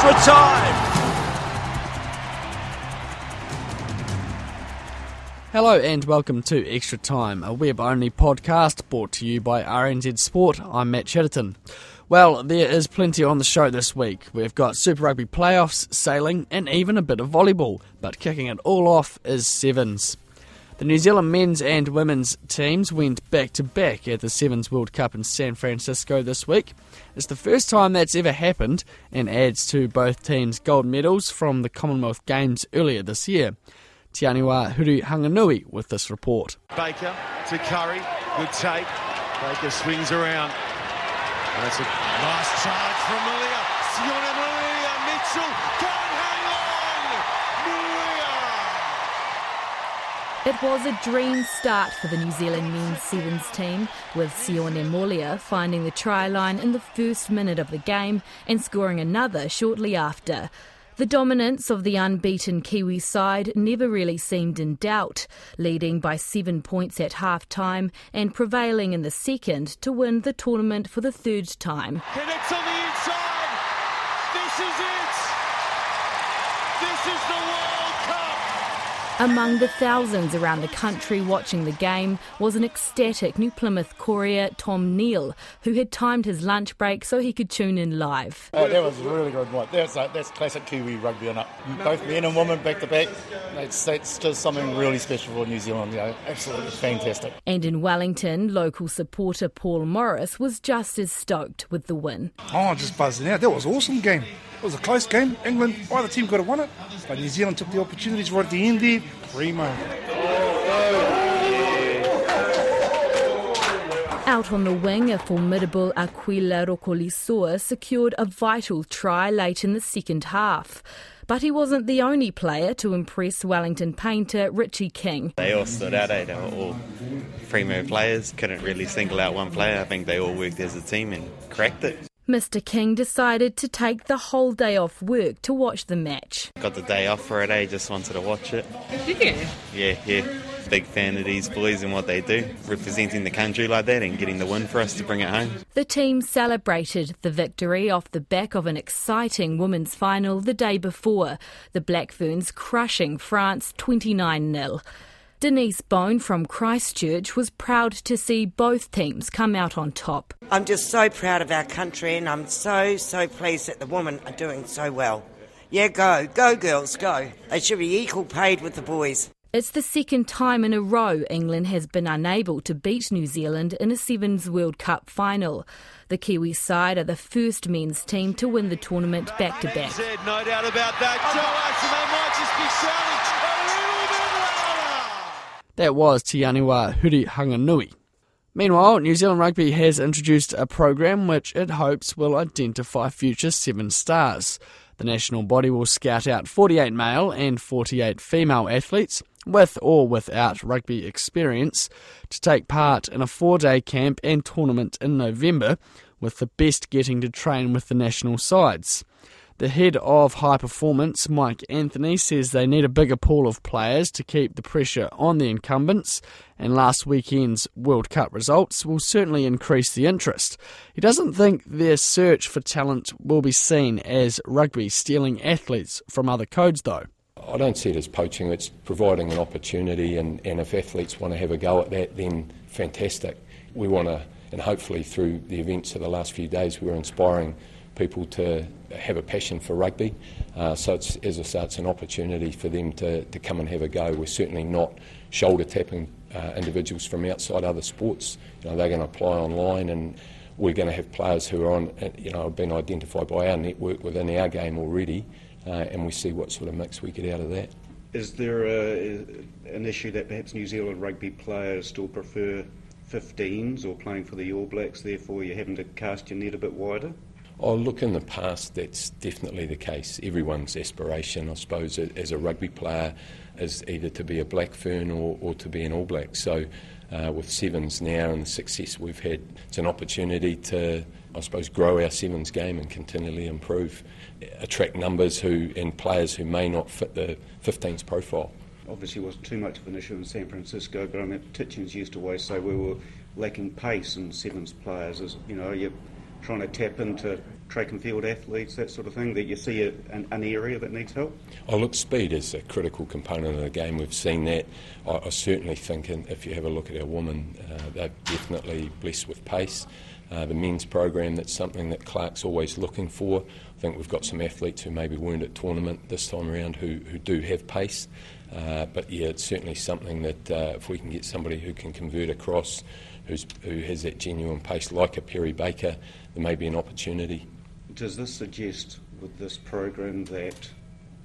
Extra time. Hello and welcome to Extra Time, a web only podcast brought to you by RNZ Sport. I'm Matt Chatterton. Well, there is plenty on the show this week. We've got Super Rugby playoffs, sailing, and even a bit of volleyball. But kicking it all off is Sevens. The New Zealand men's and women's teams went back to back at the Sevens World Cup in San Francisco this week. It's the first time that's ever happened and adds to both teams' gold medals from the Commonwealth Games earlier this year. Te Aniwa Hurihanganui with this report. Baker to Curry. Good take. Baker swings around. That's a nice charge from Molia. Sione Molia. Mitchell can't It was a dream start for the New Zealand men's sevens team, with Sione Molia finding the try line in the first minute of the game and scoring another shortly after. The dominance of the unbeaten Kiwi side never really seemed in doubt, leading by seven points at half time and prevailing in the second to win the tournament for the third time. On the inside. This is it. This is the World Cup. Among the thousands around the country watching the game was an ecstatic New Plymouth courier, Tom Neal, who had timed his lunch break so he could tune in live. Oh, that was a really good one. That's uh, that's classic Kiwi rugby, and both men and women back to back. That's that's just something really special for New Zealand. You know, absolutely fantastic. And in Wellington, local supporter Paul Morris was just as stoked with the win. Oh, just buzzing out. That was an awesome game. It was a close game. England, either team could have won it, but New Zealand took the opportunities right at the end there. Primo. Out on the wing, a formidable Akuila Rokolisoa secured a vital try late in the second half. But he wasn't the only player to impress Wellington painter Richie King. They all stood out, eh? They were all primo players. Couldn't really single out one player. I think they all worked as a team and cracked it. Mr. King decided to take the whole day off work to watch the match. Got the day off for it, eh? Just wanted to watch it. Did you? Yeah, yeah. Big fan of these boys and what they do, representing the country like that and getting the win for us to bring it home. The team celebrated the victory off the back of an exciting women's final the day before, the Black Ferns crushing France 29 0. Denise Bone from Christchurch was proud to see both teams come out on top. I'm just so proud of our country and I'm so, so pleased that the women are doing so well. Yeah, go, go girls, go. They should be equal paid with the boys. It's the second time in a row England has been unable to beat New Zealand in a Sevens World Cup final. The Kiwi side are the first men's team to win the tournament back to back. No doubt about that. That was Te Aniwa Hurihanganui. Meanwhile, New Zealand Rugby has introduced a program which it hopes will identify future Seven Stars. The national body will scout out 48 male and 48 female athletes, with or without rugby experience, to take part in a four day camp and tournament in November, with the best getting to train with the national sides. The head of high performance, Mike Anthony, says they need a bigger pool of players to keep the pressure on the incumbents, and last weekend's World Cup results will certainly increase the interest. He doesn't think their search for talent will be seen as rugby stealing athletes from other codes, though. I don't see it as poaching, it's providing an opportunity, and, and if athletes want to have a go at that, then fantastic. We want to, and hopefully through the events of the last few days, we're inspiring people to have a passion for rugby. Uh, so, it's, as I say, it's an opportunity for them to, to come and have a go. We're certainly not shoulder tapping uh, individuals from outside other sports. You know, they're going to apply online and we're going to have players who are on, you know, have been identified by our network within our game already, uh, and we see what sort of mix we get out of that. Is there a, an issue that perhaps New Zealand rugby players still prefer 15s or playing for the All Blacks, therefore you're having to cast your net a bit wider? Oh, look, in the past, that's definitely the case. Everyone's aspiration, I suppose, as a rugby player is either to be a black fern or, or to be an All Black. So, uh, with Sevens now and the success we've had, it's an opportunity to, I suppose, grow our Sevens game and continually improve, attract numbers who and players who may not fit the 15s profile. Obviously, it wasn't too much of an issue in San Francisco, but I mean, Tietjens used to always say we were lacking pace in Sevens players. As you know, you're trying to tap into track and field athletes, that sort of thing, that you see a, an, an, area that needs help? Oh, look, speed is a critical component of the game. We've seen that. I, I certainly think if you have a look at our women, uh, they're definitely blessed with pace. Uh, the men's program, that's something that Clark's always looking for. I think we've got some athletes who maybe weren't at tournament this time around who, who do have pace. Uh, but yeah, it's certainly something that uh, if we can get somebody who can convert across, who has that genuine pace, like a Perry Baker, there may be an opportunity. Does this suggest with this program that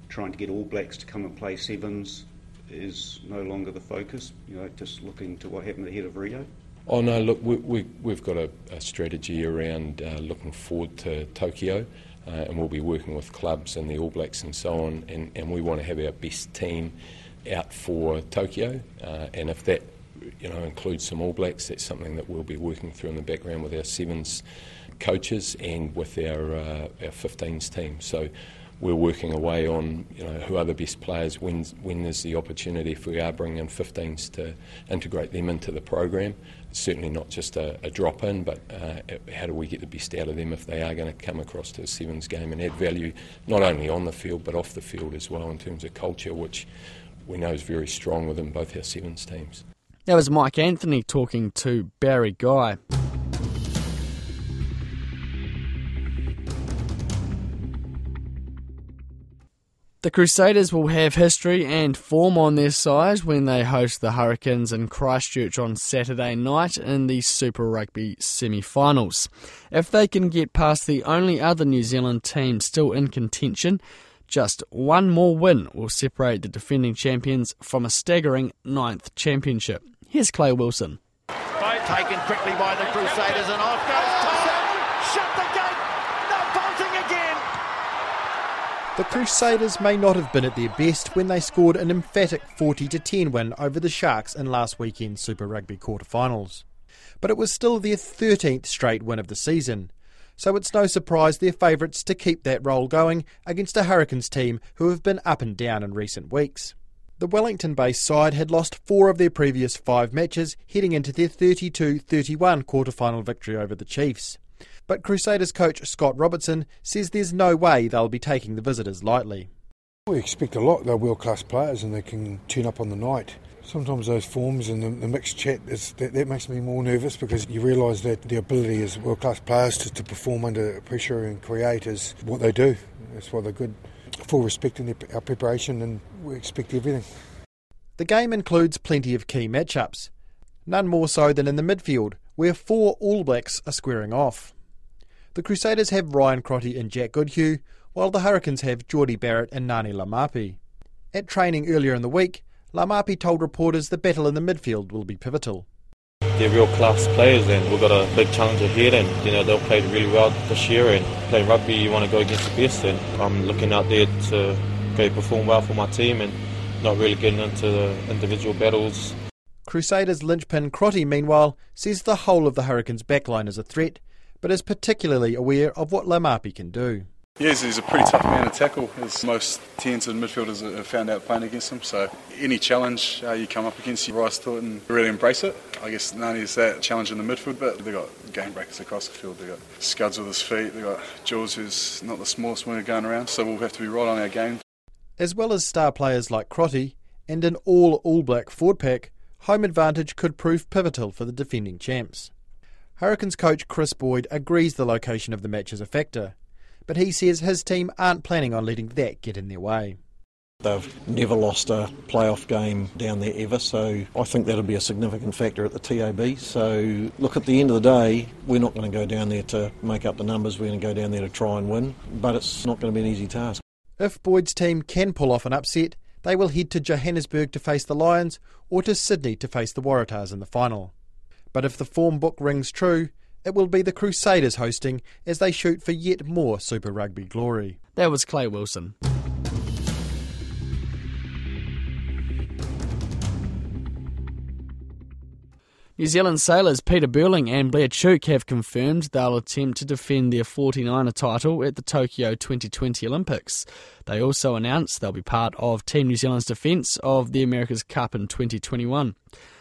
trying to get All Blacks to come and play sevens is no longer the focus? You know, just looking to what happened ahead of Rio. Oh no, look, we, we, we've got a, a strategy around uh, looking forward to Tokyo. Uh, and we'll be working with clubs and the All Blacks and so on, and, and we want to have our best team out for Tokyo. Uh, and if that you know includes some All Blacks, that's something that we'll be working through in the background with our sevens coaches and with our uh, our 15s team. So we're working away on you know who are the best players when when there's the opportunity if we are bringing in 15s to integrate them into the program. It's certainly not just a, a drop in, but uh, how do we get the best out of them if they are going to come across to a sevens game and add value not only on the field but off the field as well in terms of culture, which we know is very strong within both our sevens teams. That was Mike Anthony talking to Barry Guy. The Crusaders will have history and form on their side when they host the Hurricanes in Christchurch on Saturday night in the Super Rugby semi finals. If they can get past the only other New Zealand team still in contention, just one more win will separate the defending champions from a staggering ninth championship. Here's Clay Wilson. Taken quickly by the Crusaders and off goes The gate. No bolting again. The Crusaders may not have been at their best when they scored an emphatic 40 10 win over the Sharks in last weekend's Super Rugby quarterfinals. But it was still their 13th straight win of the season, so it's no surprise they're favourites to keep that role going against a Hurricanes team who have been up and down in recent weeks. The Wellington based side had lost four of their previous five matches heading into their 32 31 quarter final victory over the Chiefs. But Crusaders coach Scott Robertson says there's no way they'll be taking the visitors lightly. We expect a lot. They're world class players and they can tune up on the night. Sometimes those forms and the, the mixed chat is, that, that, makes me more nervous because you realise that the ability as world class players to, to perform under pressure and create is what they do. That's why they're good. Full respect in our preparation and we expect everything. The game includes plenty of key matchups, none more so than in the midfield, where four All Blacks are squaring off. The Crusaders have Ryan Crotty and Jack Goodhue, while the Hurricanes have Jordie Barrett and Ngani Laumape. At training earlier in the week, Laumape told reporters the battle in the midfield will be pivotal. They're real class players and we've got a big challenge ahead and you know they've played really well this year and playing rugby you want to go against the best and I'm looking out there to go perform well for my team and not really getting into the individual battles. Crusaders linchpin Crotty meanwhile says the whole of the Hurricanes backline is a threat but is particularly aware of what Laumape can do. Yes, he's a pretty tough man to tackle, as most tens and midfielders have found out playing against him. So any challenge uh, you come up against, you rise to it and really embrace it. I guess none is that challenge in the midfield, but they've got game breakers across the field. They've got Scuds with his feet, they've got Jules, who's not the smallest winger going around, so we'll have to be right on our game. As well as star players like Crotty and an all All Black forward pack, home advantage could prove pivotal for the defending champs. Hurricanes coach Chris Boyd agrees the location of the match is a factor, but he says his team aren't planning on letting that get in their way. They've never lost a playoff game down there ever, so I think that'll be a significant factor at the TAB. So, look, at the end of the day, we're not going to go down there to make up the numbers, we're going to go down there to try and win, but it's not going to be an easy task. If Boyd's team can pull off an upset, they will head to Johannesburg to face the Lions or to Sydney to face the Waratahs in the final. But if the form book rings true, it will be the Crusaders hosting as they shoot for yet more Super Rugby glory. That was Clay Wilson. New Zealand sailors Peter Burling and Blair Tuke have confirmed they'll attempt to defend their 49er title at the Tokyo 2020 Olympics. They also announced they'll be part of Team New Zealand's defence of the America's Cup in 2021.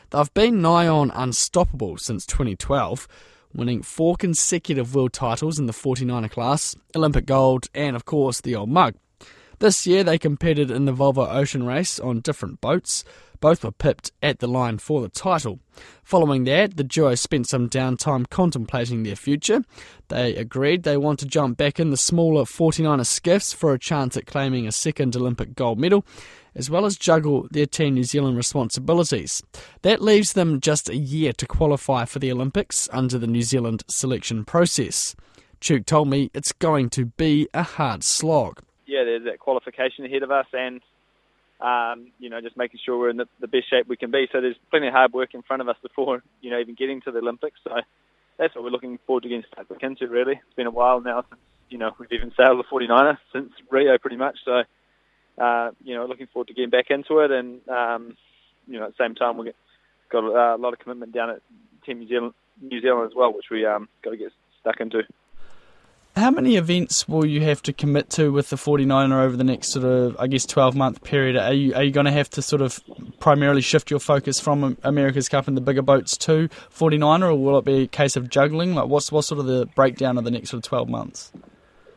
They've been nigh on unstoppable since 2012, winning four consecutive world titles in the 49er class, Olympic gold, and of course the old mug. This year they competed in the Volvo Ocean Race on different boats. Both were pipped at the line for the title. Following that, the duo spent some downtime contemplating their future. They agreed they want to jump back in the smaller 49er skiffs for a chance at claiming a second Olympic gold medal, as well as juggle their Team New Zealand responsibilities. That leaves them just a year to qualify for the Olympics under the New Zealand selection process. Tuke told me it's going to be a hard slog. Yeah, there's that qualification ahead of us, and um, you know, just making sure we're in the, the, best shape we can be. So there's plenty of hard work in front of us before, you know, even getting to the Olympics. So that's what we're looking forward to getting stuck into, really. It's been a while now since, you know, we've even sailed the 49er since Rio pretty much. So, uh, you know, looking forward to getting back into it. And, um, you know, at the same time, we've got a, a lot of commitment down at Team New Zealand, New Zealand as well, which we um, got to get stuck into. How many events will you have to commit to with the 49er over the next sort of, I guess, 12 month period? Are you, are you going to have to sort of primarily shift your focus from America's Cup and the bigger boats to 49er, or will it be a case of juggling? Like, what's, what's sort of the breakdown of the next sort of 12 months?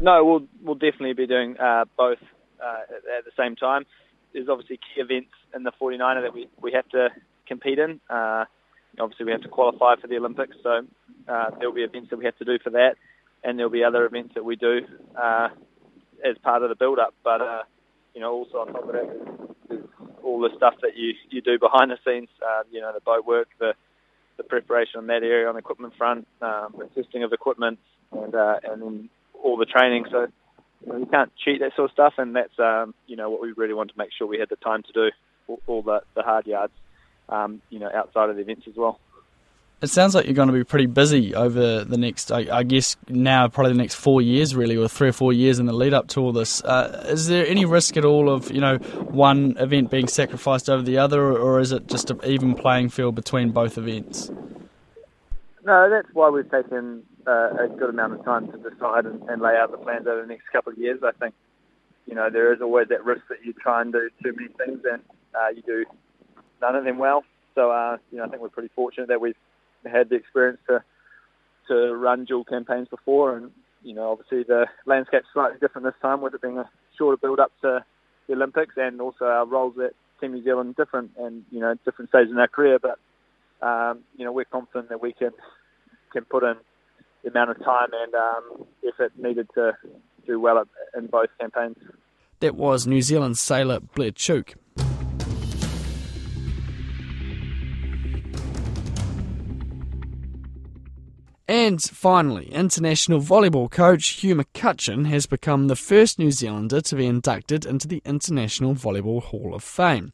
No, we'll, we'll definitely be doing uh, both uh, at, the same time. There's obviously key events in the 49er that we, we have to compete in. Uh, obviously, we have to qualify for the Olympics, so uh, there'll be events that we have to do for that and there'll be other events that we do uh, as part of the build-up. But uh, you know, also on top of that, there's all the stuff that you you do behind the scenes. Uh, you know, the boat work, the the preparation on that area on the equipment front, um, the testing of equipment, and uh, and then all the training. So you, know, you can't cheat that sort of stuff, and that's um, you know what we really want to make sure we had the time to do all, all the the hard yards. Um, you know, outside of the events as well. It sounds like you're going to be pretty busy over the next, I, I, guess, now probably the next four years, really, or three or four years in the lead up to all this. Uh, is there any risk at all of, you know, one event being sacrificed over the other, or is it just an even playing field between both events? No, that's why we've taken uh, a good amount of time to decide and, and lay out the plans over the next couple of years. I think, you know, there is always that risk that you try and do too many things and uh, you do none of them well. So, uh, you know, I think we're pretty fortunate that we've had the experience to to run dual campaigns before, and you know, obviously the landscape's slightly different this time, with it being a shorter build up to the Olympics, and also our roles at Team New Zealand different, and you know, different stages in our career. But um, you know, we're confident that we can can put in the amount of time and um, effort needed to do well in both campaigns. That was New Zealand sailor Blair Tuke. And finally, international volleyball coach Hugh McCutcheon has become the first New Zealander to be inducted into the International Volleyball Hall of Fame.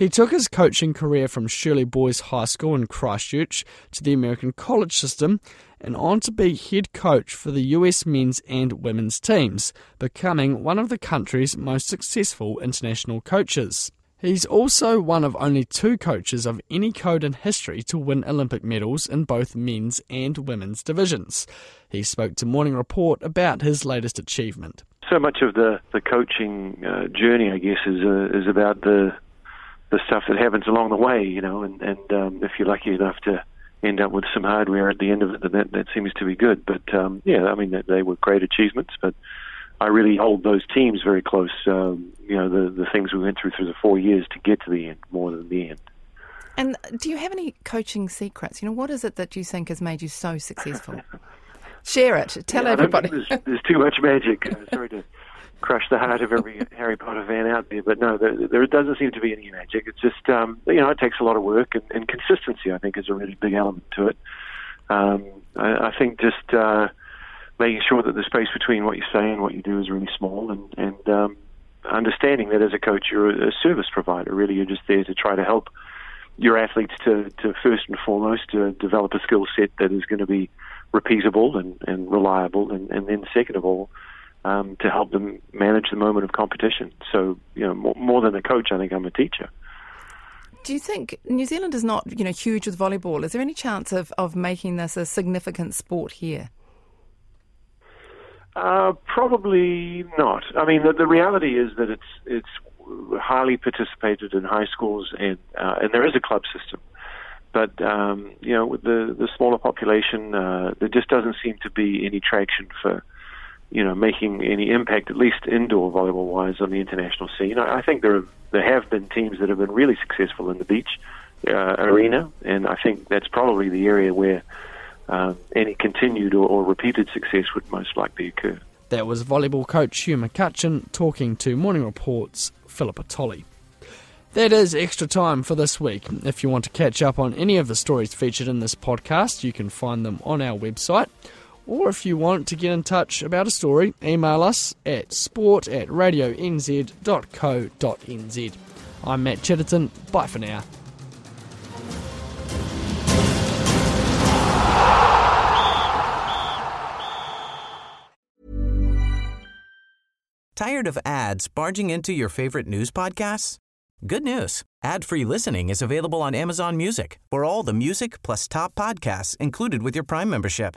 He took his coaching career from Shirley Boys High School in Christchurch to the American college system and on to be head coach for the US men's and women's teams, becoming one of the country's most successful international coaches. He's also one of only two coaches of any code in history to win Olympic medals in both men's and women's divisions. He spoke to Morning Report about his latest achievement. So much of the, the coaching uh, journey, I guess, is uh, is about the the stuff that happens along the way, you know, and, and um, if you're lucky enough to end up with some hardware at the end of it, then that, that seems to be good. But um, yeah, I mean, they were great achievements, but I really hold those teams very close. Um, you know, the the things we went through through the four years to get to the end, more than the end. And do you have any coaching secrets? You know, what is it that you think has made you so successful? Share it. Tell yeah, everybody. There's, there's, too much magic. Uh, sorry to crush the heart of every Harry Potter fan out there, but no, there, there doesn't seem to be any magic. It's just, um, you know, it takes a lot of work and, and consistency. I think is a really big element to it. Um, I, I think just. Uh, making sure that the space between what you say and what you do is really small, and and um, understanding that as a coach you're a service provider. Really, you're just there to try to help your athletes to, to first and foremost to develop a skill set that is going to be repeatable and, and reliable, and, and then second of all, um, to help them manage the moment of competition. So, you know, more, more than a coach, I think I'm a teacher. Do you think New Zealand is not, you know, huge with volleyball? Is there any chance of, of making this a significant sport here? Uh, probably not. I mean, the, the reality is that it's it's highly participated in high schools, and uh, and there is a club system. But um, you know, with the the smaller population, uh, there just doesn't seem to be any traction for you know making any impact, at least indoor volleyball wise, on the international scene. I, I think there have, there have been teams that have been really successful in the beach uh, arena, and I think that's probably the area where uh, any continued or, or repeated success would most likely occur. That was volleyball coach Hugh McCutcheon talking to Morning Report's Philippa Tolley. That is extra time for this week. If you want to catch up on any of the stories featured in this podcast, you can find them on our website. Or if you want to get in touch about a story, email us at sport at radionz.co.nz. I'm Matt Chatterton. Bye for now. Tired of ads barging into your favorite news podcasts? Good news. Ad-free listening is available on Amazon Music for all the music plus top podcasts included with your Prime membership.